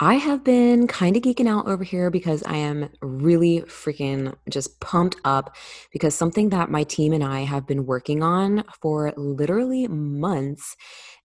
I have been kind of geeking out over here because I am really freaking just pumped up because something that my team and I have been working on for literally months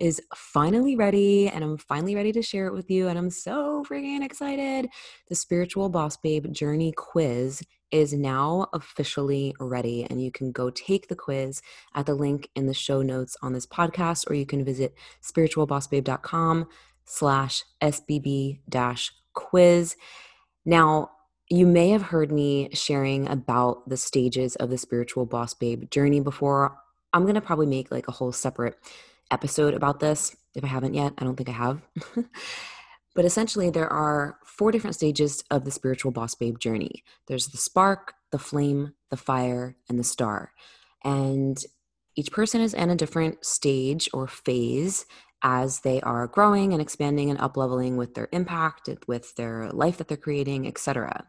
is finally ready and I'm finally ready to share it with you. And I'm so freaking excited. The Spiritual Boss Babe Journey Quiz is now officially ready, and you can go take the quiz at the link in the show notes on this podcast, or you can visit spiritualbossbabe.com slash SBB dash quiz. Now, you may have heard me sharing about the stages of the spiritual boss babe journey before. I'm going to probably make like a whole separate episode about this if I haven't yet. I don't think I have. but essentially, there are four different stages of the spiritual boss babe journey there's the spark, the flame, the fire, and the star. And each person is in a different stage or phase as they are growing and expanding and upleveling with their impact, with their life that they're creating, etc.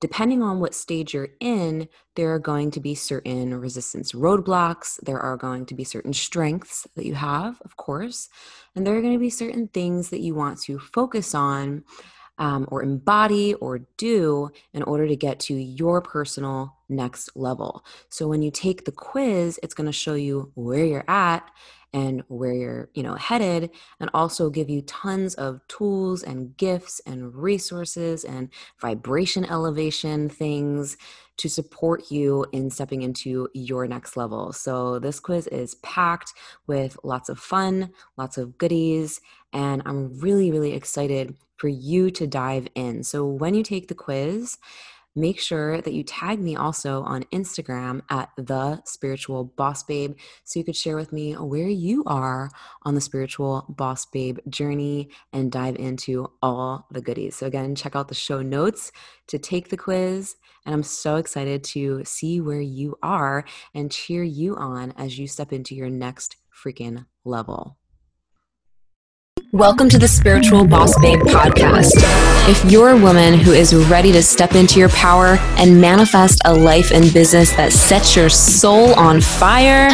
Depending on what stage you're in, there are going to be certain resistance roadblocks. There are going to be certain strengths that you have, of course, and there are going to be certain things that you want to focus on um, or embody or do in order to get to your personal next level. So when you take the quiz, it's going to show you where you're at and where you're you know headed and also give you tons of tools and gifts and resources and vibration elevation things to support you in stepping into your next level so this quiz is packed with lots of fun lots of goodies and i'm really really excited for you to dive in so when you take the quiz make sure that you tag me also on Instagram at the spiritual boss babe so you could share with me where you are on the spiritual boss babe journey and dive into all the goodies. So, again, check out the show notes to take the quiz. And I'm so excited to see where you are and cheer you on as you step into your next freaking level. Welcome to the Spiritual Boss Babe podcast. If you're a woman who is ready to step into your power and manifest a life and business that sets your soul on fire,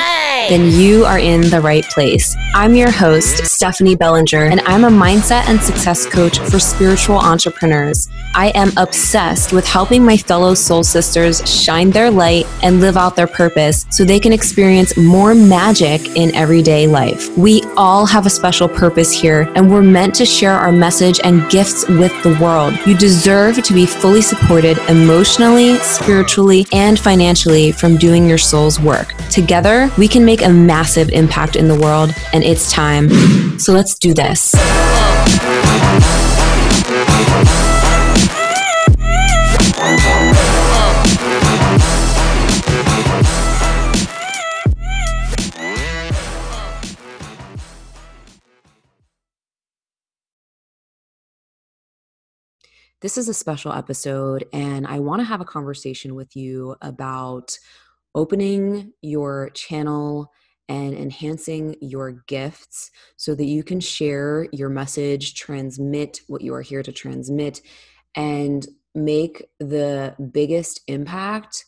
then you are in the right place. I'm your host, Stephanie Bellinger, and I'm a mindset and success coach for spiritual entrepreneurs. I am obsessed with helping my fellow soul sisters shine their light and live out their purpose so they can experience more magic in everyday life. We all have a special purpose here, and we're meant to share our message and gifts with the world. You deserve to be fully supported emotionally, spiritually, and financially from doing your soul's work. Together, we can make make a massive impact in the world, and it's time. So let's do this. This is a special episode, and I want to have a conversation with you about opening your channel and enhancing your gifts so that you can share your message, transmit what you are here to transmit, and make the biggest impact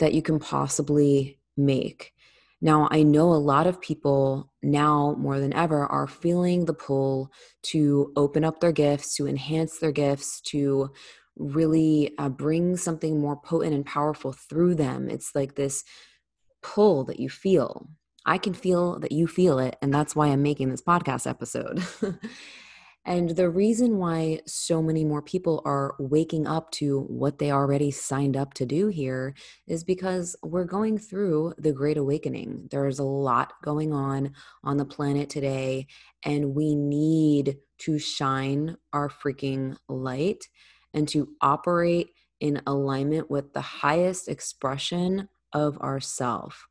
that you can possibly make. Now, I know a lot of people now more than ever are feeling the pull to open up their gifts, to enhance their gifts, to really uh, bring something more potent and powerful through them. It's like this pull that you feel. I can feel that you feel it, and that's why I'm making this podcast episode. and the reason why so many more people are waking up to what they already signed up to do here is because we're going through the Great Awakening. There's a lot going on on the planet today, and we need to shine our freaking light and to operate in alignment with the highest expression of ourself.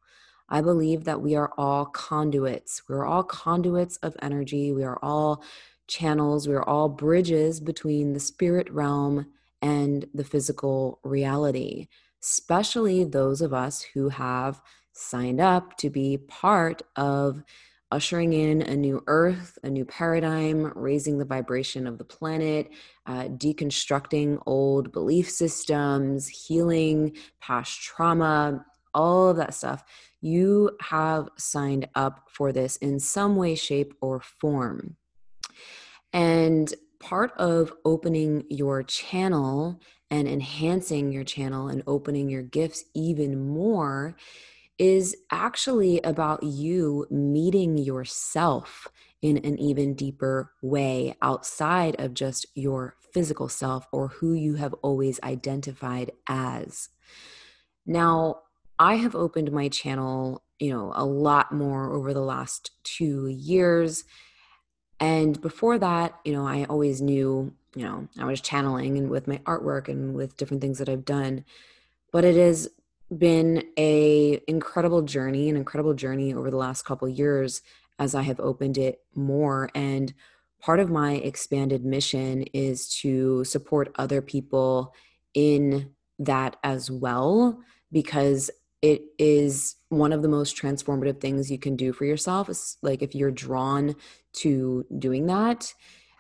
I believe that we are all conduits. We're all conduits of energy. We are all channels. We are all bridges between the spirit realm and the physical reality, especially those of us who have signed up to be part of ushering in a new earth, a new paradigm, raising the vibration of the planet, uh, deconstructing old belief systems, healing past trauma, all of that stuff. You have signed up for this in some way, shape, or form. And part of opening your channel and enhancing your channel and opening your gifts even more is actually about you meeting yourself in an even deeper way outside of just your physical self or who you have always identified as. Now, I have opened my channel, you know, a lot more over the last 2 years. And before that, you know, I always knew, you know, I was channeling and with my artwork and with different things that I've done. But it has been a incredible journey, an incredible journey over the last couple years as I have opened it more and part of my expanded mission is to support other people in that as well because it is one of the most transformative things you can do for yourself is like if you're drawn to doing that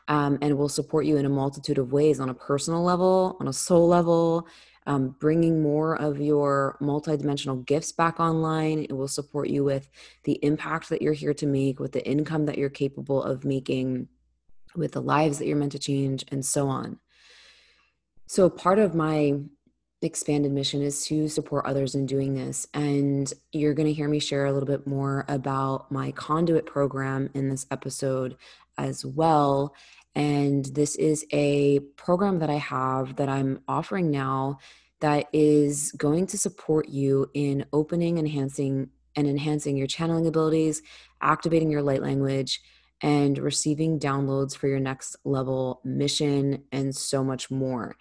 um, and will support you in a multitude of ways on a personal level on a soul level um, bringing more of your multidimensional gifts back online. It will support you with the impact that you're here to make, with the income that you're capable of making, with the lives that you're meant to change, and so on. So, part of my expanded mission is to support others in doing this. And you're going to hear me share a little bit more about my conduit program in this episode as well. And this is a program that I have that I'm offering now that is going to support you in opening, enhancing, and enhancing your channeling abilities, activating your light language, and receiving downloads for your next level mission, and so much more.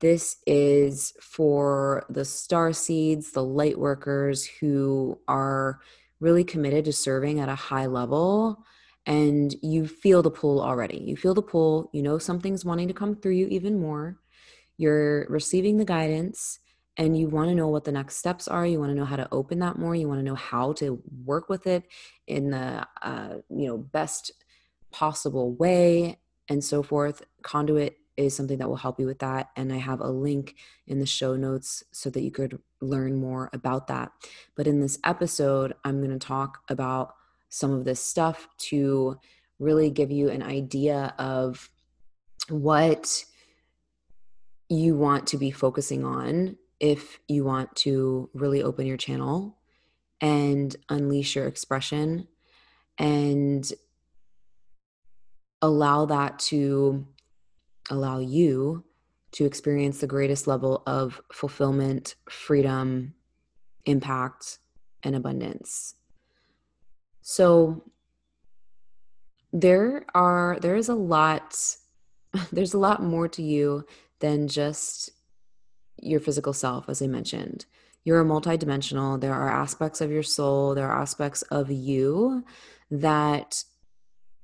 This is for the star seeds, the light workers who are really committed to serving at a high level and you feel the pull already. You feel the pull, you know something's wanting to come through you even more. You're receiving the guidance and you want to know what the next steps are. You want to know how to open that more. You want to know how to work with it in the uh, you know best possible way and so forth. Conduit is something that will help you with that. And I have a link in the show notes so that you could learn more about that. But in this episode, I'm going to talk about some of this stuff to really give you an idea of what you want to be focusing on if you want to really open your channel and unleash your expression and allow that to allow you to experience the greatest level of fulfillment, freedom, impact, and abundance. So there are there is a lot there's a lot more to you than just your physical self as I mentioned. You're multidimensional. There are aspects of your soul, there are aspects of you that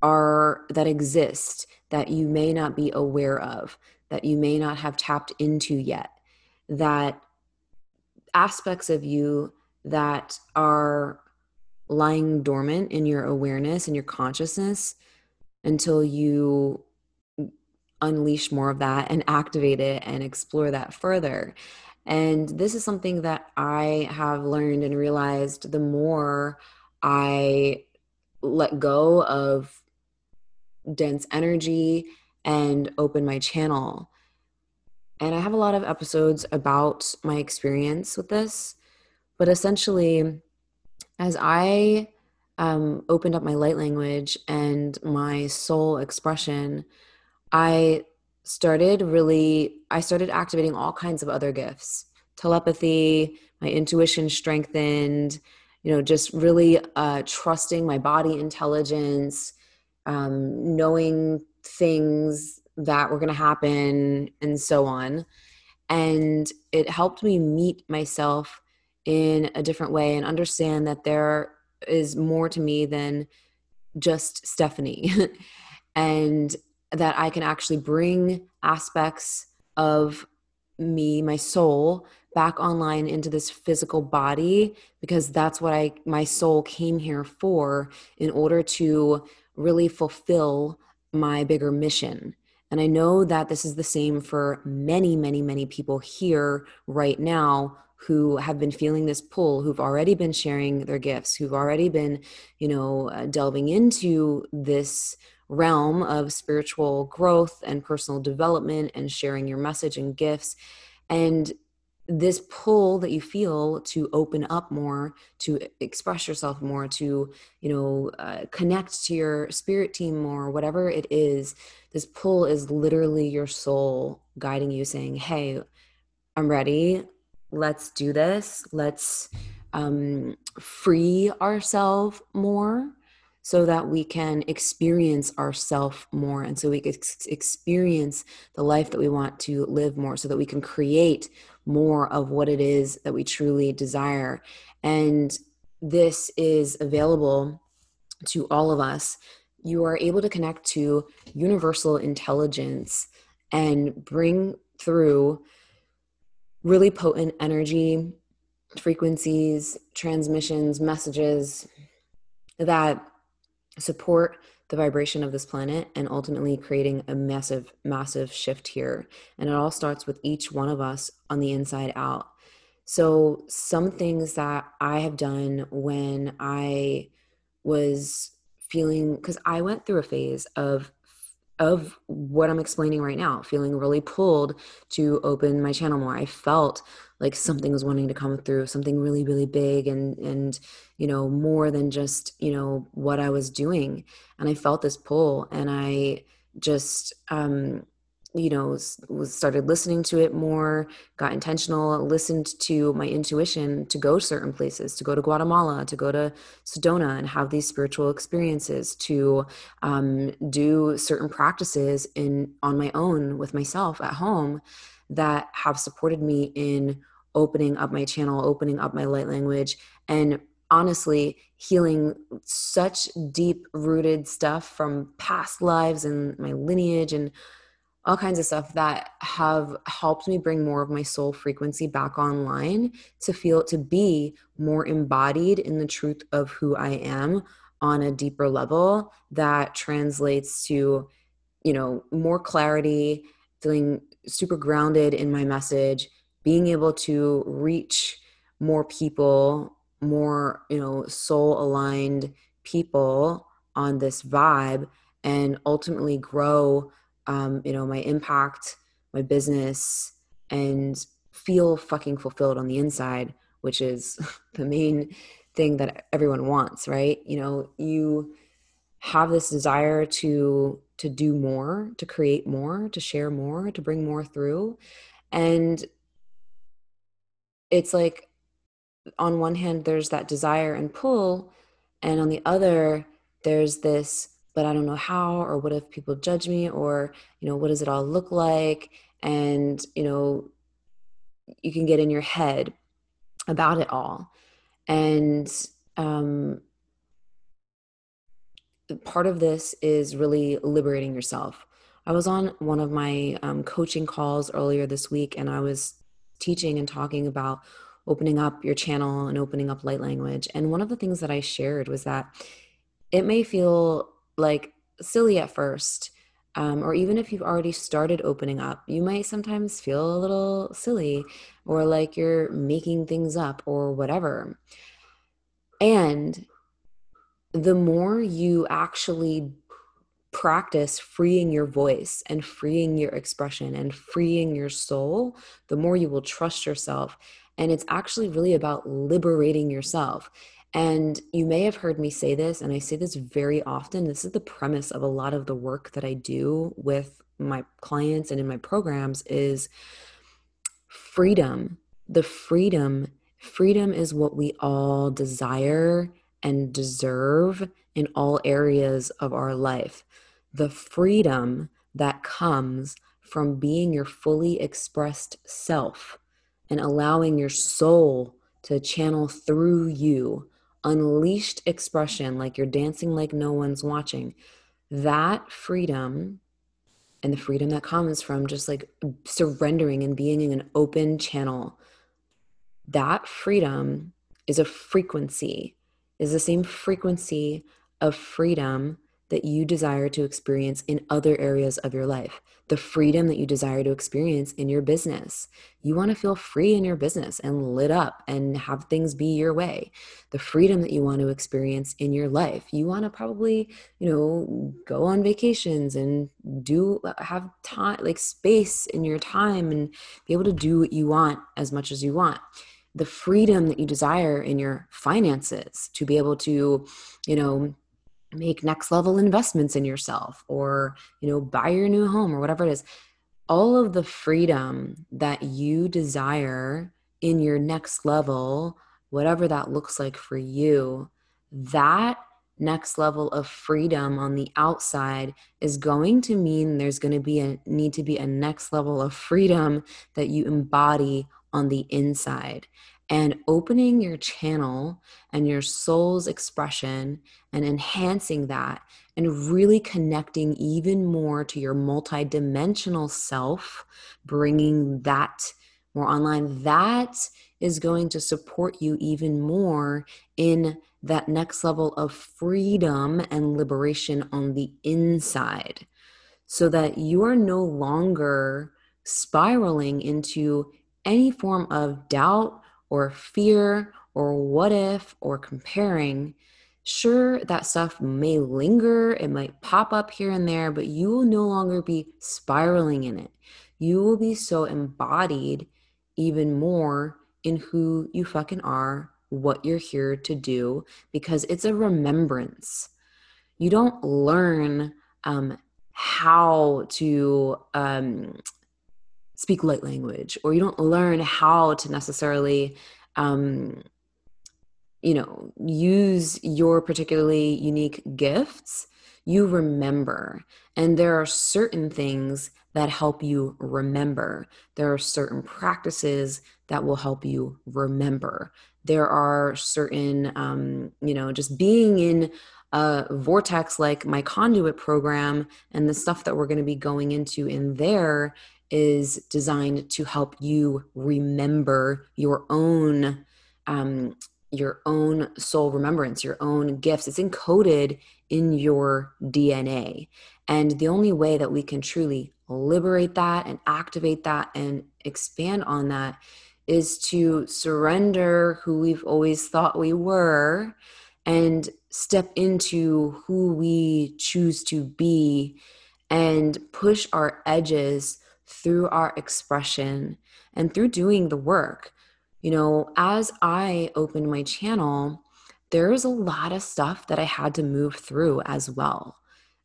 are that exist that you may not be aware of, that you may not have tapped into yet. That aspects of you that are lying dormant in your awareness and your consciousness until you unleash more of that and activate it and explore that further. And this is something that I have learned and realized the more I let go of dense energy and open my channel. And I have a lot of episodes about my experience with this, but essentially, as I um, opened up my light language and my soul expression, I started really, I started activating all kinds of other gifts telepathy, my intuition strengthened, you know, just really uh, trusting my body intelligence, um, knowing things that were going to happen, and so on. And it helped me meet myself in a different way and understand that there is more to me than just Stephanie. and that I can actually bring aspects of me, my soul, back online into this physical body because that's what I my soul came here for in order to really fulfill my bigger mission. And I know that this is the same for many, many, many people here right now who have been feeling this pull, who've already been sharing their gifts, who've already been, you know, uh, delving into this realm of spiritual growth and personal development and sharing your message and gifts. And this pull that you feel to open up more to express yourself more to you know uh, connect to your spirit team more whatever it is this pull is literally your soul guiding you saying hey i'm ready. Let's do this. Let's um, free ourselves more so that we can experience ourself more and so we can ex- experience the life that we want to live more so that we can create more of what it is that we truly desire. And this is available to all of us. You are able to connect to universal intelligence and bring through really potent energy frequencies transmissions messages that support the vibration of this planet and ultimately creating a massive, massive shift here. And it all starts with each one of us on the inside out. So, some things that I have done when I was feeling, because I went through a phase of of what I'm explaining right now, feeling really pulled to open my channel more. I felt like something was wanting to come through, something really, really big and and you know, more than just, you know, what I was doing. And I felt this pull and I just um you know was, started listening to it more got intentional listened to my intuition to go certain places to go to guatemala to go to sedona and have these spiritual experiences to um, do certain practices in on my own with myself at home that have supported me in opening up my channel opening up my light language and honestly healing such deep rooted stuff from past lives and my lineage and all kinds of stuff that have helped me bring more of my soul frequency back online to feel to be more embodied in the truth of who I am on a deeper level that translates to you know more clarity feeling super grounded in my message being able to reach more people more you know soul aligned people on this vibe and ultimately grow um, you know, my impact, my business, and feel fucking fulfilled on the inside, which is the main thing that everyone wants, right? You know, you have this desire to to do more, to create more, to share more, to bring more through. And it's like on one hand there's that desire and pull and on the other there's this but I don't know how, or what if people judge me, or, you know, what does it all look like? And, you know, you can get in your head about it all. And um, part of this is really liberating yourself. I was on one of my um, coaching calls earlier this week, and I was teaching and talking about opening up your channel and opening up light language. And one of the things that I shared was that it may feel like silly at first. Um, or even if you've already started opening up, you might sometimes feel a little silly or like you're making things up or whatever. And the more you actually practice freeing your voice and freeing your expression and freeing your soul, the more you will trust yourself. And it's actually really about liberating yourself. And you may have heard me say this, and I say this very often. This is the premise of a lot of the work that I do with my clients and in my programs is freedom. The freedom, freedom is what we all desire and deserve in all areas of our life. The freedom that comes from being your fully expressed self and allowing your soul to channel through you unleashed expression, like you're dancing like no one's watching, that freedom and the freedom that comes from just like surrendering and being in an open channel, that freedom is a frequency, is the same frequency of freedom that you desire to experience in other areas of your life, the freedom that you desire to experience in your business. You want to feel free in your business and lit up and have things be your way. The freedom that you want to experience in your life. You want to probably, you know, go on vacations and do have time, like space in your time and be able to do what you want as much as you want the freedom that you desire in your finances to be able to you know make next level investments in yourself or you know buy your new home or whatever it is. All of the freedom that you desire in your next level whatever that looks like for you that next level of freedom on the outside is going to mean there's going to be a need to be a next level of freedom that you embody on the inside and opening your channel and your soul's expression and enhancing that and really connecting even more to your multidimensional self, bringing that more online, that is going to support you even more in that next level of freedom and liberation on the inside so that you are no longer spiraling into any form of doubt or fear or what if or comparing, sure, that stuff may linger, it might pop up here and there, but you will no longer be spiraling in it. You will be so embodied even more in who you fucking are, what you're here to do, because it's a remembrance. You don't learn um, how to um, speak light language or you don't learn how to necessarily um, you know use your particularly unique gifts you remember. And there are certain things that help you remember. There are certain practices that will help you remember. There are certain um, you know just being in a vortex like my conduit program and the stuff that we're going to be going into in there is designed to help you remember your own um, your own soul remembrance your own gifts. It's encoded in your dna and the only way that we can truly liberate that and activate that and expand on that is to surrender who we've always thought we were and step into who we choose to be and push our edges through our expression and through doing the work. You know, as I opened my channel, there was a lot of stuff that I had to move through as well.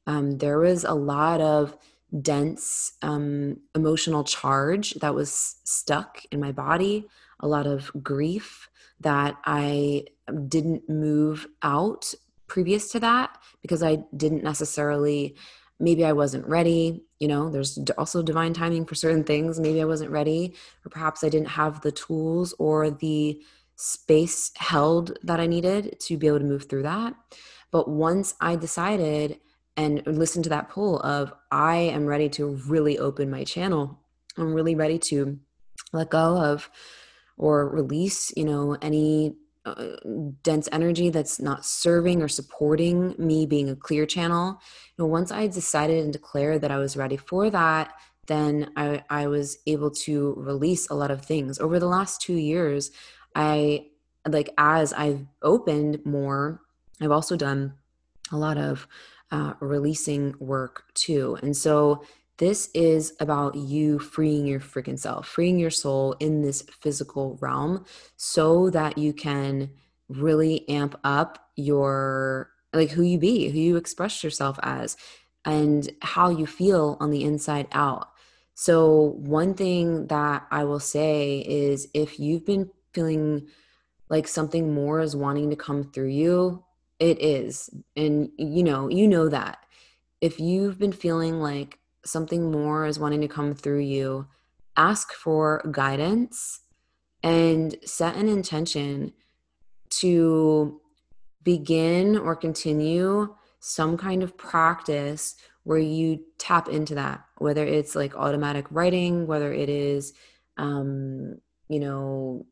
Um, there was a lot of dense um, emotional charge that was stuck in my body, a lot of grief that I didn't move out previous to that because I didn't necessarily maybe I wasn't ready. You know, there's also divine timing for certain things. Maybe I wasn't ready, or perhaps I didn't have the tools or the space held that I needed to be able to move through that. But once I decided and listened to that pull of I am ready to really open my channel, I'm really ready to let go of or release, you know, any uh, dense energy that's not serving or supporting me being a clear channel. You know, once I decided and declared that I was ready for that, then I, I was able to release a lot of things. Over the last two years, I like as I've opened more, I've also done a lot of uh, releasing work too. And so this is about you freeing your freaking self, freeing your soul in this physical realm so that you can really amp up your like who you be, who you express yourself as and how you feel on the inside out. So one thing that I will say is if you've been feeling like something more is wanting to come through you, it is. And you know, you know that. If you've been feeling like something more is wanting to come through you, ask for guidance and set an intention to begin or continue some kind of practice where you tap into that, whether it's like automatic writing, whether it is, um, you know,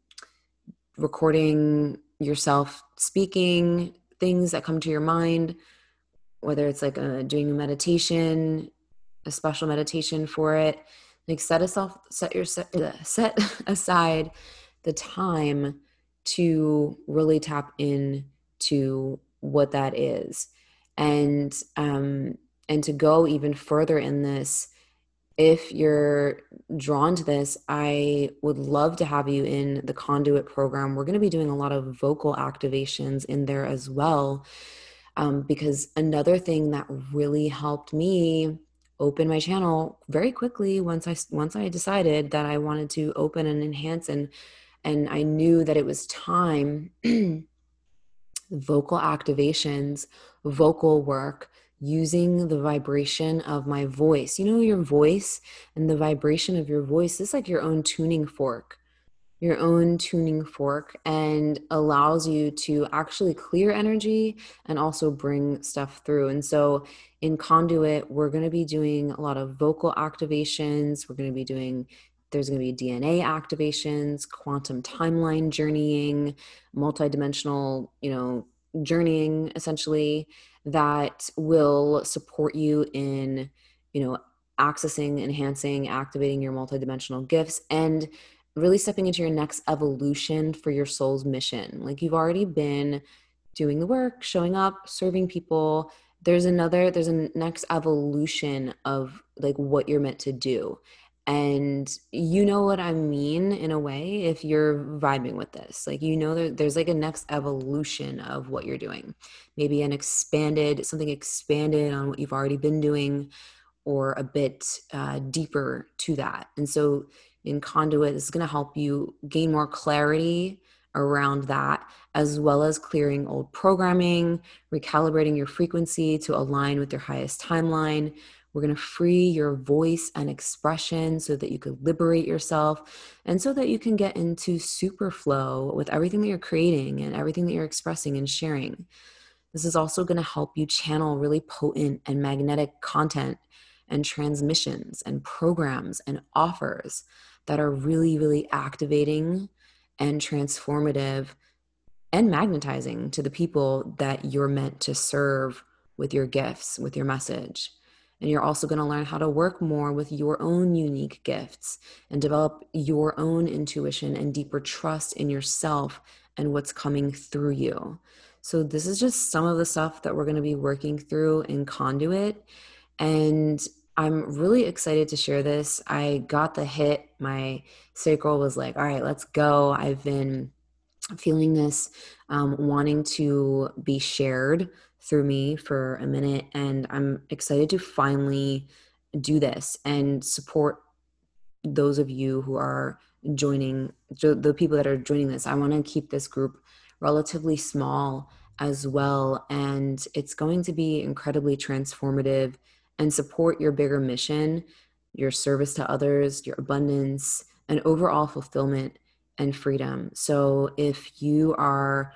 recording yourself speaking, things that come to your mind, whether it's like a, doing a meditation, a special meditation for it, like set yourself set your set, set aside the time to really tap in to what that is. And um and to go even further in this if you're drawn to this i would love to have you in the conduit program. We're going to be doing a lot of vocal activations in there as well um, because another thing that really helped me open my channel very quickly once i once i decided that i wanted to open and enhance and and i knew that it was time vocal activations vocal work using the vibration of my voice. You know, your voice and the vibration of your voice is like your own tuning fork, your own tuning fork, and allows you to actually clear energy and also bring stuff through. And so in Conduit, we're going to be doing a lot of vocal activations. We're going to be doing there's going to be DNA activations, quantum timeline journeying, multidimensional, you know, journeying essentially that will support you in you know accessing enhancing activating your multidimensional gifts and really stepping into your next evolution for your soul's mission. Like you've already been doing the work showing up serving people. There's another there's a next evolution of like what you're meant to do. And you know what i mean in a way if you're vibing with this. Like you know that there's like a next evolution of what you're doing. Maybe an expanded something expanded on what you've already been doing or a bit uh, deeper to that. And so in conduit is going to help you gain more clarity around that as well as clearing old programming recalibrating your frequency to align with your highest timeline we're going to free your voice and expression so that you could liberate yourself and so that you can get into super flow with everything that you're creating and everything that you're expressing and sharing. This is also going to help you channel really potent and magnetic content and transmissions and programs and offers that are really, really activating and transformative and magnetizing to the people that you're meant to serve with your gifts, with your message. And you're also going to learn how to work more with your own unique gifts and develop your own intuition and deeper trust in yourself and what's coming through you. So, this is just some of the stuff that we're going to be working through in Conduit. And I'm really excited to share this. I got the hit. My sacral was like, all right, let's go. I've been feeling this um, wanting to be shared through me for a minute and i'm excited to finally do this and support those of you who are joining the people that are joining this i want to keep this group relatively small as well and it's going to be incredibly transformative and support your bigger mission your service to others your abundance and overall fulfillment and freedom so if you are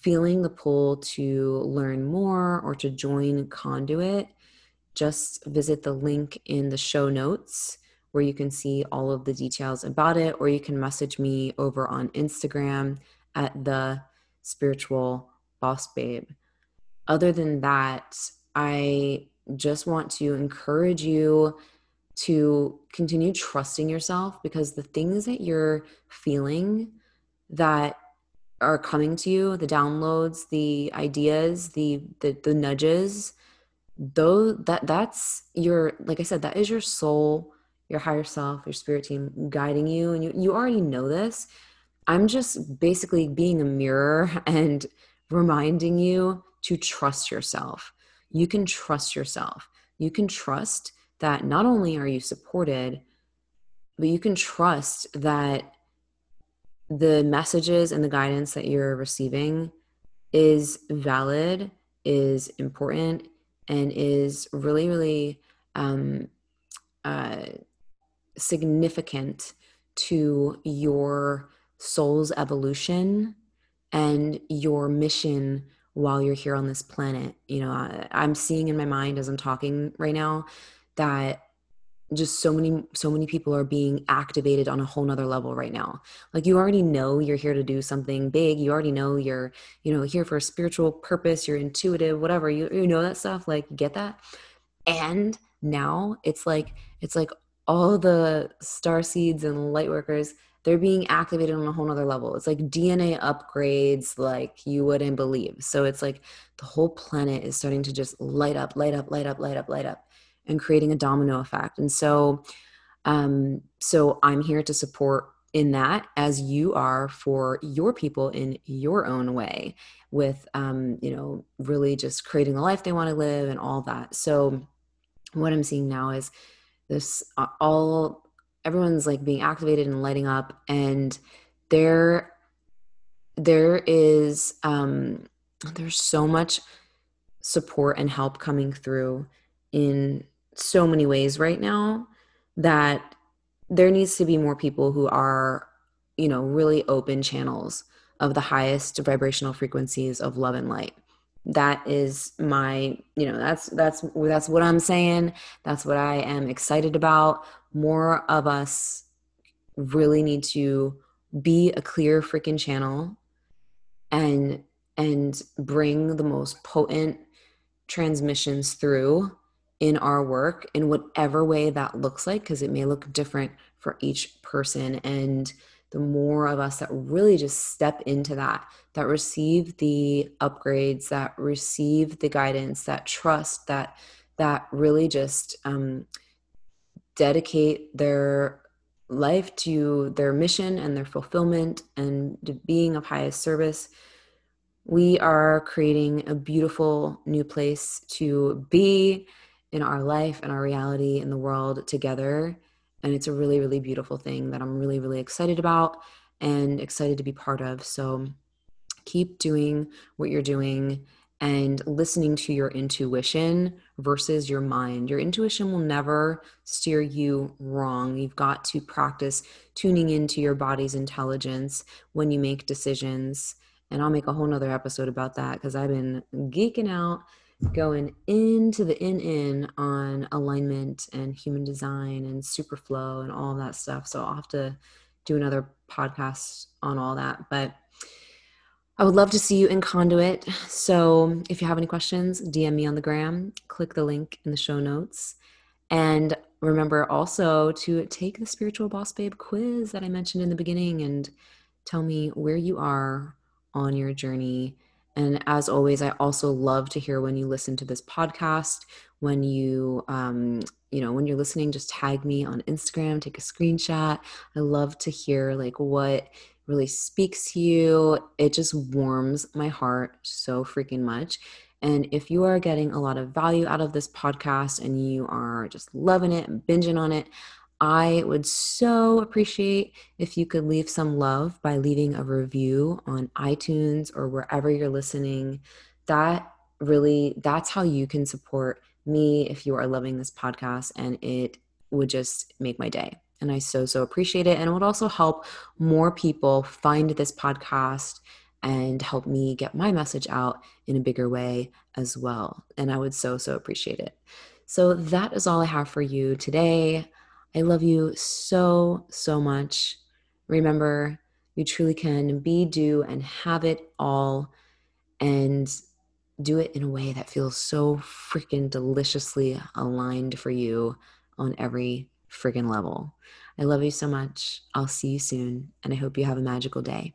feeling the pull to learn more or to join Conduit, just visit the link in the show notes where you can see all of the details about it, or you can message me over on Instagram at the spiritual boss babe. Other than that, I just want to encourage you to continue trusting yourself because the things that you're feeling that are coming to you the downloads the ideas the the, the nudges though that that's your like i said that is your soul your higher self your spirit team guiding you. And you, you already know this. I'm just basically being a mirror and reminding you to trust yourself you can trust yourself. You can trust that not only are you supported but you can trust that the messages and the guidance that you're receiving is valid, is important, and is really, really um, uh, significant to your soul's evolution and your mission while you're here on this planet. You know, I, I'm seeing in my mind as I'm talking right now that just so many so many people are being activated on a whole nother level right now. Like you already know you're here to do something big. You already know you're you know here for a spiritual purpose. You're intuitive whatever. You, you know that stuff. Like get that. And now it's like it's like all the star seeds and light workers they're being activated on a whole nother level. It's like dna upgrades like you wouldn't believe. So it's like the whole planet is starting to just light up light up light up light up light up and creating a domino effect. And so, um, so I'm here to support in that as you are for your people in your own way with um, you know really just creating the life they want to live and all that. So what i'm seeing now is this uh, all everyone's like being activated and lighting up and there there is um there's so much support and help coming through in so many ways right now that there needs to be more people who are you know really open channels of the highest vibrational frequencies of love and light. That is my you know that's that's that's what i'm saying. That's what i am excited about more of us really need to be a clear freaking channel and and bring the most potent transmissions through in our work in whatever way that looks like, because it may look different for each person. And the more of us that really just step into that, that receive the upgrades, that receive the guidance, that trust, that that really just um, dedicate their life to their mission and their fulfillment and being of highest service we are creating a beautiful new place to be in our life and our reality in the world together. And it's a really, really beautiful thing that I'm really, really excited about and excited to be part of. So keep doing what you're doing and listening to your intuition versus your mind. Your intuition will never steer you wrong. You've got to practice tuning into your body's intelligence when you make decisions. And I'll make a whole nother episode about that because I've been geeking out going into the in in on alignment and human design and superflow and all that stuff. So I'll have to do another podcast on all that. But I would love to see you in Conduit. So if you have any questions, DM me on the gram, click the link in the show notes. And remember also to take the Spiritual Boss Babe quiz that I mentioned in the beginning and tell me where you are on your journey and as always, I also love to hear when you listen to this podcast, when you, um, you know, when you're listening, just tag me on Instagram, take a screenshot. I love to hear like what really speaks to you. It just warms my heart so freaking much. And if you are getting a lot of value out of this podcast and you are just loving it and binging on it, I would so appreciate if you could leave some love by leaving a review on iTunes or wherever you're listening. That really, that's how you can support me if you are loving this podcast, and it would just make my day. And I so, so appreciate it. And it would also help more people find this podcast and help me get my message out in a bigger way as well. And I would so, so appreciate it. So that is all I have for you today. I love you so, so much. Remember, you truly can be, do, and have it all, and do it in a way that feels so freaking deliciously aligned for you on every freaking level. I love you so much. I'll see you soon, and I hope you have a magical day.